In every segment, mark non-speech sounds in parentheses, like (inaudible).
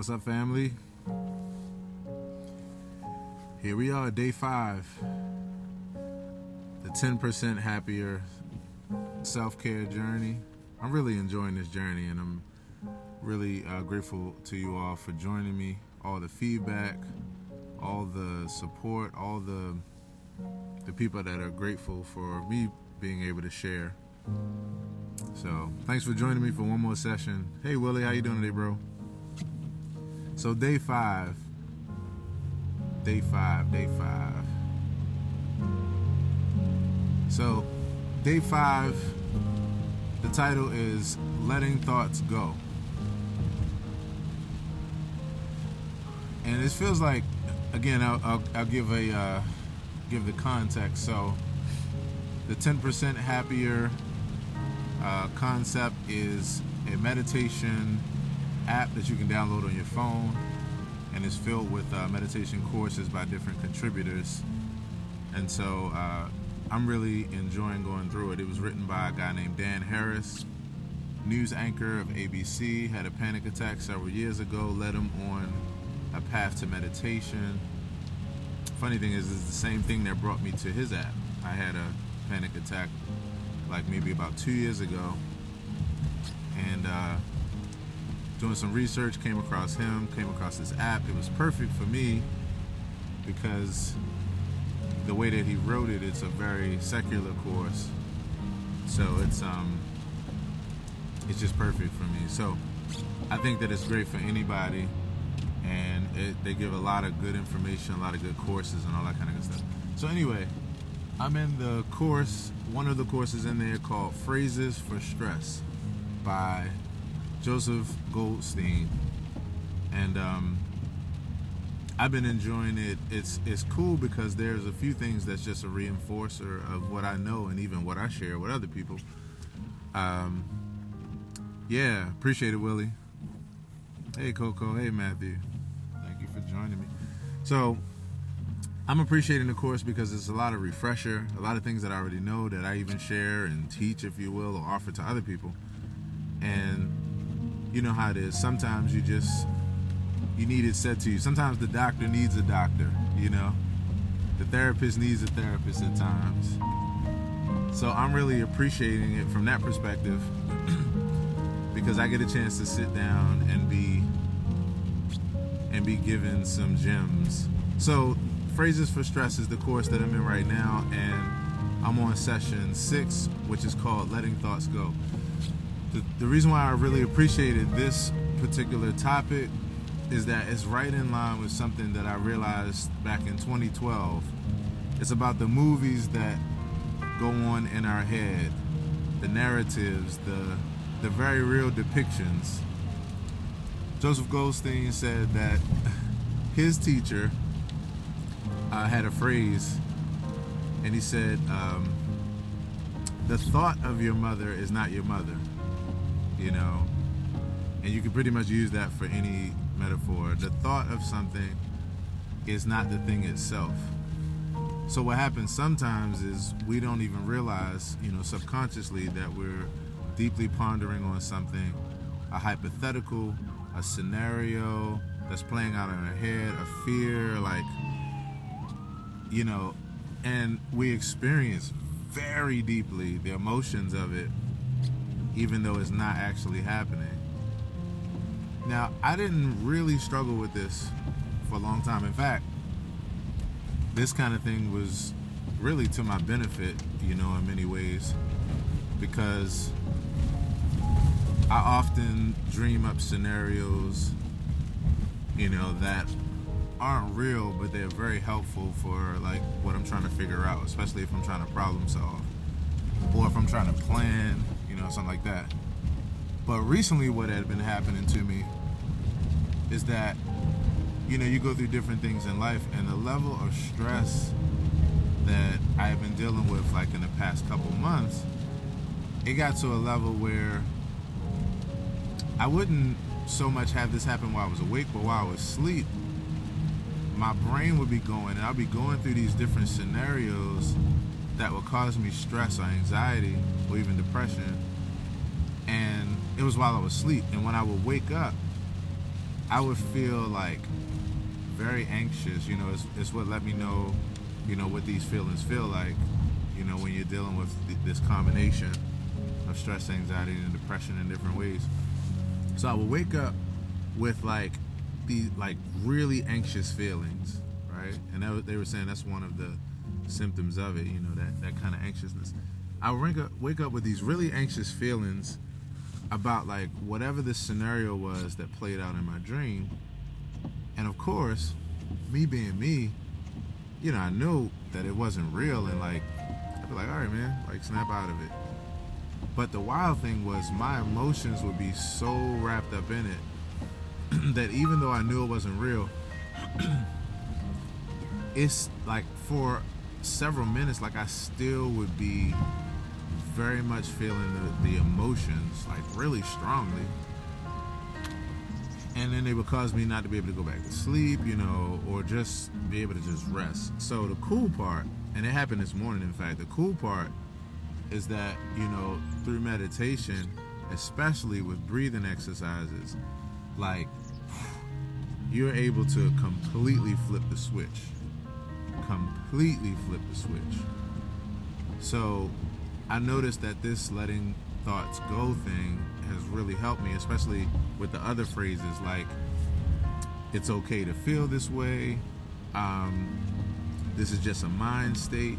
What's up, family? Here we are, day five. The 10% happier self care journey. I'm really enjoying this journey, and I'm really uh, grateful to you all for joining me. All the feedback, all the support, all the the people that are grateful for me being able to share. So, thanks for joining me for one more session. Hey, Willie, how you doing today, bro? So day five, day five, day five. So day five, the title is Letting Thoughts Go. And it feels like, again, I'll, I'll, I'll give a uh, give the context. So the 10% happier uh, concept is a meditation app that you can download on your phone, and it's filled with uh, meditation courses by different contributors. And so uh, I'm really enjoying going through it. It was written by a guy named Dan Harris, news anchor of ABC, had a panic attack several years ago, led him on a path to meditation. Funny thing is, it's the same thing that brought me to his app. I had a panic attack like maybe about two years ago, and uh, doing some research, came across him, came across this app. It was perfect for me because the way that he wrote it, it's a very secular course. So it's um it's just perfect for me. So I think that it's great for anybody and it, they give a lot of good information, a lot of good courses and all that kind of good stuff. So anyway, I'm in the course, one of the courses in there called Phrases for Stress by Joseph Goldstein, and um, I've been enjoying it. It's it's cool because there's a few things that's just a reinforcer of what I know and even what I share with other people. Um, yeah, appreciate it, Willie. Hey, Coco. Hey, Matthew. Thank you for joining me. So, I'm appreciating the course because it's a lot of refresher, a lot of things that I already know that I even share and teach, if you will, or offer to other people. And you know how it is. Sometimes you just you need it said to you. Sometimes the doctor needs a doctor, you know. The therapist needs a therapist at times. So I'm really appreciating it from that perspective (clears throat) because I get a chance to sit down and be and be given some gems. So phrases for stress is the course that I'm in right now and I'm on session 6 which is called letting thoughts go the, reason why I really appreciated this particular topic is that it's right in line with something that I realized back in 2012. It's about the movies that go on in our head, the narratives, the the very real depictions. Joseph Goldstein said that (laughs) his teacher uh, had a phrase, and he said, um, "The thought of your mother is not your mother." You know, and you can pretty much use that for any metaphor. The thought of something is not the thing itself. So what happens sometimes is we don't even realize, you know, subconsciously that we're deeply pondering on something, a hypothetical, a scenario that's playing out in our head, a fear, like, you know, and we experience very deeply the emotions of it even though it's not actually happening. Now, I didn't really struggle with this for a long time. In fact, this kind of thing was really to my benefit, you know, in many ways, because I often dream up scenarios, you know, that aren't real, but they're very helpful for like what I'm trying to figure out, especially if I'm trying to problem solve or if I'm trying to plan know, something like that. But recently, what had been happening to me is that, you know, you go through different things in life, and the level of stress that I have been dealing with, like in the past couple months, it got to a level where I wouldn't so much have this happen while I was awake, but while I was asleep, my brain would be going, and I'd be going through these different scenarios that would cause me stress or anxiety or even depression and it was while I was asleep. And when I would wake up, I would feel like very anxious. You know, it's, it's what let me know, you know, what these feelings feel like. You know, when you're dealing with th- this combination of stress, anxiety, and depression in different ways. So I would wake up with like these like really anxious feelings, right? And that, they were saying that's one of the symptoms of it. You know, that that kind of anxiousness. I wake up wake up with these really anxious feelings about like whatever the scenario was that played out in my dream. And of course, me being me, you know, I knew that it wasn't real and like I'd be like, all right man, like snap out of it. But the wild thing was my emotions would be so wrapped up in it (clears throat) that even though I knew it wasn't real, (clears throat) it's like for several minutes, like I still would be very much feeling the, the emotions like really strongly. And then it would cause me not to be able to go back to sleep you know or just be able to just rest. So the cool part and it happened this morning in fact the cool part is that you know through meditation especially with breathing exercises like (sighs) you're able to completely flip the switch. Completely flip the switch. So I noticed that this letting thoughts go thing has really helped me, especially with the other phrases like it's okay to feel this way. Um, this is just a mind state,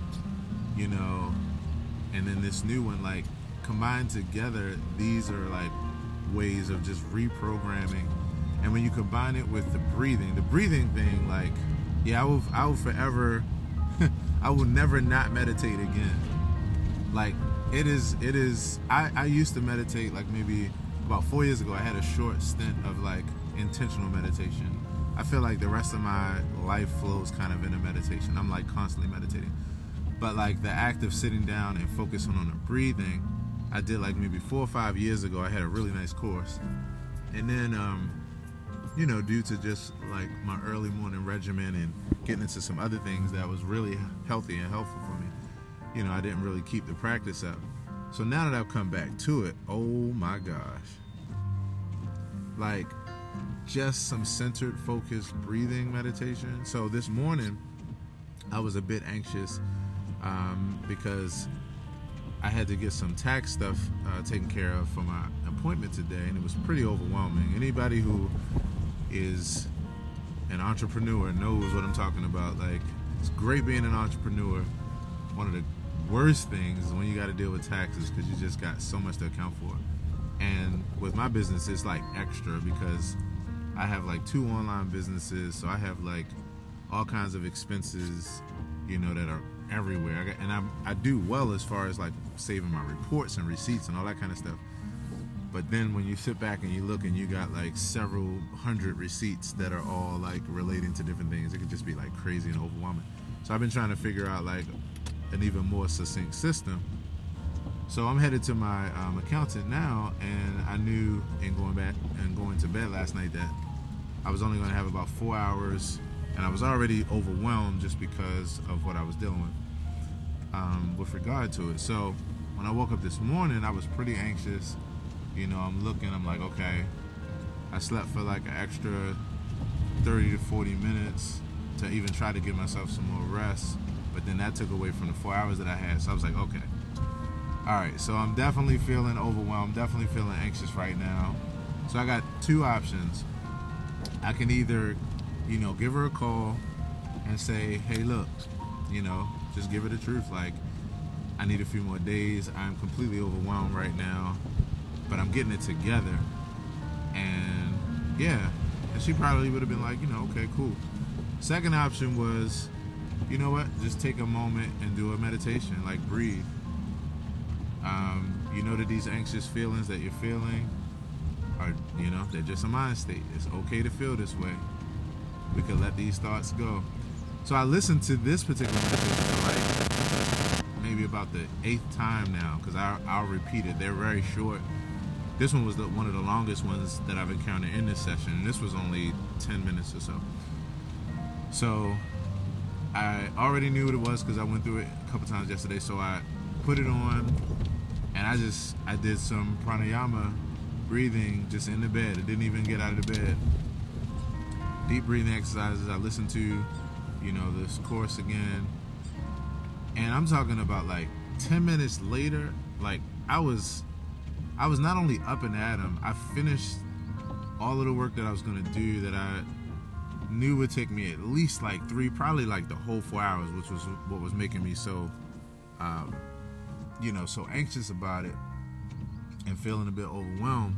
you know. And then this new one, like combined together, these are like ways of just reprogramming. And when you combine it with the breathing, the breathing thing, like, yeah, I will, I will forever, (laughs) I will never not meditate again like it is it is I, I used to meditate like maybe about four years ago i had a short stint of like intentional meditation. I feel like the rest of my life flows kind of in a meditation. I'm like constantly meditating. But like the act of sitting down and focusing on the breathing i did like maybe four or five years ago i had a really nice course. And then um you know due to just like my early morning regimen and getting into some other things that was really healthy and helpful for me you know, I didn't really keep the practice up. So now that I've come back to it, oh my gosh. Like just some centered, focused breathing meditation. So this morning, I was a bit anxious um, because I had to get some tax stuff uh, taken care of for my appointment today, and it was pretty overwhelming. Anybody who is an entrepreneur knows what I'm talking about. Like, it's great being an entrepreneur. One of the worst things is when you got to deal with taxes because you just got so much to account for. And with my business, it's like extra because I have like two online businesses, so I have like all kinds of expenses, you know, that are everywhere. I got, and I I do well as far as like saving my reports and receipts and all that kind of stuff. But then when you sit back and you look and you got like several hundred receipts that are all like relating to different things, it could just be like crazy and overwhelming. So I've been trying to figure out like an even more succinct system. So I'm headed to my um, accountant now, and I knew in going back and going to bed last night that I was only going to have about four hours, and I was already overwhelmed just because of what I was dealing with um, with regard to it. So when I woke up this morning, I was pretty anxious. You know, I'm looking, I'm like, okay, I slept for like an extra 30 to 40 minutes to even try to give myself some more rest but then that took away from the four hours that I had. So I was like, okay. All right, so I'm definitely feeling overwhelmed, definitely feeling anxious right now. So I got two options. I can either, you know, give her a call and say, hey, look, you know, just give her the truth. Like, I need a few more days. I'm completely overwhelmed right now, but I'm getting it together. And yeah, and she probably would have been like, you know, okay, cool. Second option was you know what? Just take a moment and do a meditation, like breathe. Um, you know that these anxious feelings that you're feeling are, you know, they're just a mind state. It's okay to feel this way. We can let these thoughts go. So I listened to this particular meditation like maybe about the eighth time now, because I'll repeat it. They're very short. This one was the, one of the longest ones that I've encountered in this session, and this was only 10 minutes or so. So I already knew what it was because I went through it a couple times yesterday. So I put it on, and I just I did some pranayama breathing just in the bed. I didn't even get out of the bed, deep breathing exercises. I listened to, you know, this course again. And I'm talking about like 10 minutes later, like I was I was not only up and at 'em, I finished all of the work that I was gonna do that I knew it would take me at least like three, probably like the whole four hours, which was what was making me so, um, you know, so anxious about it and feeling a bit overwhelmed.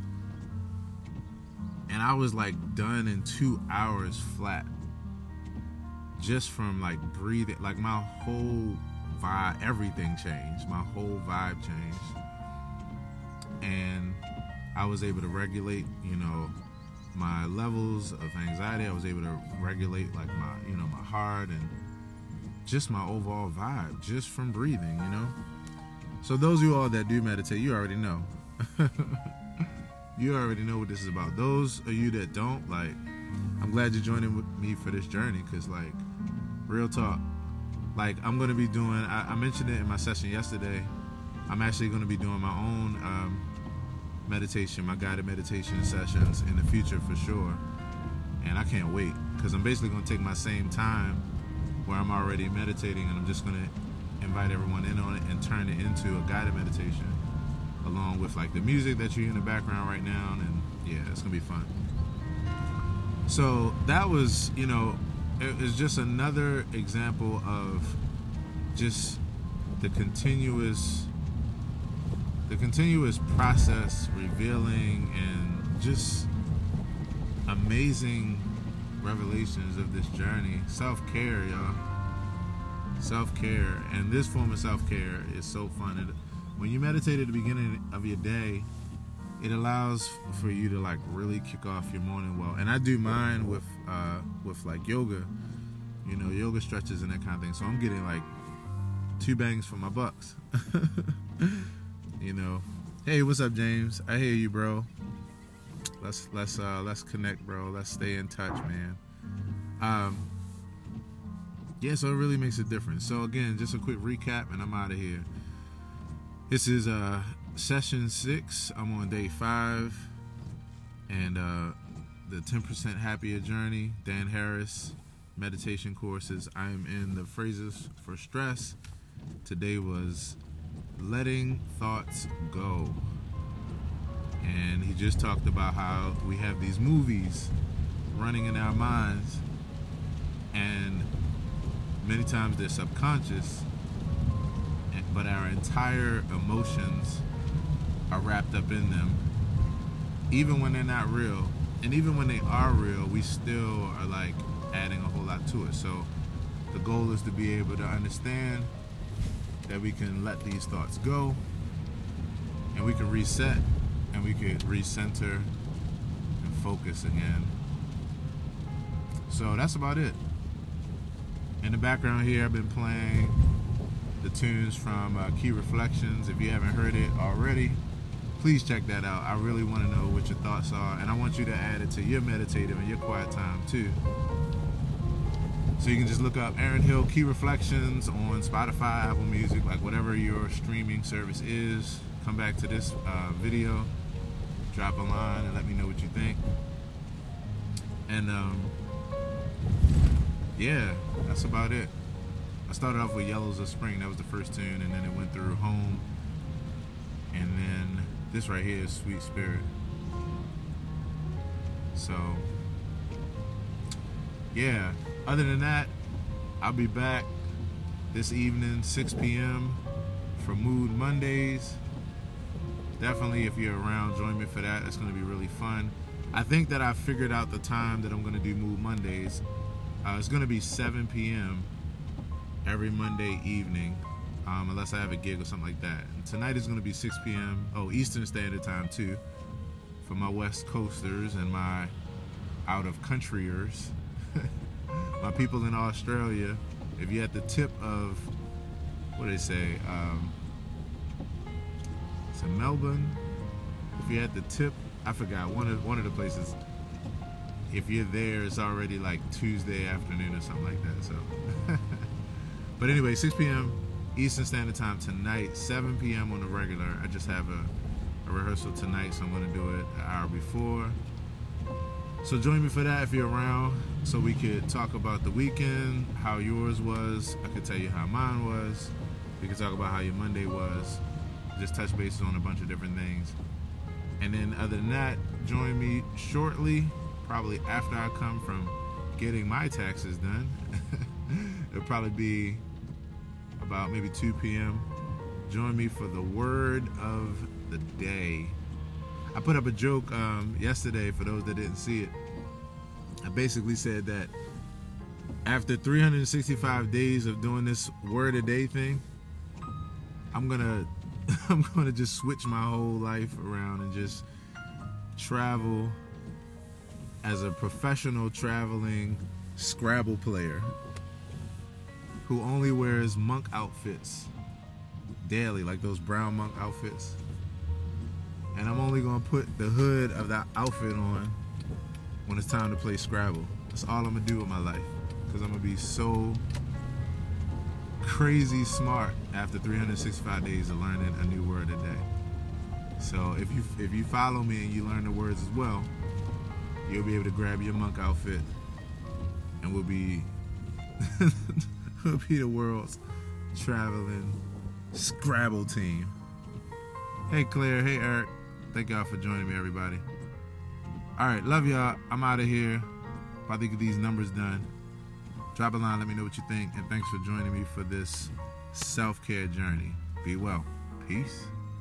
And I was like done in two hours flat, just from like breathing. Like my whole vibe, everything changed. My whole vibe changed, and I was able to regulate, you know, my levels of anxiety. I was able to regulate like my, you know, my heart and just my overall vibe just from breathing, you know. So those of you all that do meditate, you already know. (laughs) you already know what this is about. Those of you that don't, like, I'm glad you're joining with me for this journey because, like, real talk, like, I'm gonna be doing. I, I mentioned it in my session yesterday. I'm actually gonna be doing my own um, meditation, my guided meditation sessions in the future for sure. And I can't wait because I'm basically going to take my same time where I'm already meditating and I'm just going to invite everyone in on it and turn it into a guided meditation along with like the music that you hear in the background right now. And yeah, it's going to be fun. So that was, you know, it was just another example of just the continuous the continuous process revealing and just amazing revelations of this journey. Self care, y'all. Self care. And this form of self care is so fun. When you meditate at the beginning of your day, it allows for you to like really kick off your morning well. And I do mine with uh, with like yoga, you know, yoga stretches and that kind of thing. So I'm getting like two bangs for my bucks. (laughs) you know. Hey, what's up, James? I hear you, bro. Let's let's uh let's connect, bro. Let's stay in touch, man. Um yeah, so it really makes a difference. So again, just a quick recap and I'm out of here. This is uh session six. I'm on day five. And uh the 10% happier journey, Dan Harris meditation courses. I am in the phrases for stress. Today was letting thoughts go. And he just talked about how we have these movies running in our minds, and many times they're subconscious, but our entire emotions are wrapped up in them, even when they're not real. And even when they are real, we still are like adding a whole lot to it. So the goal is to be able to understand that we can let these thoughts go and we can reset and we can recenter and focus again. So that's about it. In the background here, I've been playing the tunes from uh, Key Reflections. If you haven't heard it already, please check that out. I really want to know what your thoughts are, and I want you to add it to your meditative and your quiet time too. So you can just look up Aaron Hill Key Reflections on Spotify, Apple Music, like whatever your streaming service is. Come back to this uh, video, drop a line, and let me know what you think. And um, yeah, that's about it. I started off with Yellows of Spring, that was the first tune, and then it went through Home, and then this right here is Sweet Spirit. So, yeah, other than that, I'll be back this evening, 6 p.m. for Mood Mondays. Definitely, if you're around, join me for that. It's going to be really fun. I think that I figured out the time that I'm going to do Mood Mondays. Uh, it's going to be 7 p.m. every Monday evening, um, unless I have a gig or something like that. And tonight is going to be 6 p.m. Oh, Eastern Standard Time too, for my West Coasters and my out of countryers (laughs) my people in Australia, if you're at the tip of what do they say? Um, it's in Melbourne. If you're at the tip, I forgot one of one of the places. If you're there, it's already like Tuesday afternoon or something like that. So, (laughs) but anyway, 6 p.m. Eastern Standard Time tonight, 7 p.m. on the regular. I just have a, a rehearsal tonight, so I'm going to do it an hour before So join me for that if you're around, so we could talk about the weekend, how yours was. I could tell you how mine was. We could talk about how your Monday was. Just touch bases on a bunch of different things. And then other than that, join me shortly, probably after I come from getting my taxes done. (laughs) It'll probably be about maybe 2 p.m. Join me for the word of the day. I put up a joke um, yesterday for those that didn't see it. I basically said that after 365 days of doing this word a day thing, I'm gonna (laughs) I'm gonna just switch my whole life around and just travel as a professional traveling Scrabble player who only wears monk outfits daily, like those brown monk outfits. And I'm only gonna put the hood of that outfit on when it's time to play Scrabble. That's all I'm gonna do with my life. Because I'm gonna be so crazy smart after 365 days of learning a new word a day. So if you if you follow me and you learn the words as well, you'll be able to grab your monk outfit and we'll be (laughs) we'll be the world's traveling Scrabble team. Hey Claire, hey Eric. Thank y'all for joining me, everybody. Alright, love y'all. I'm out of here. About to get these numbers done. Drop a line, let me know what you think, and thanks for joining me for this self care journey. Be well. Peace.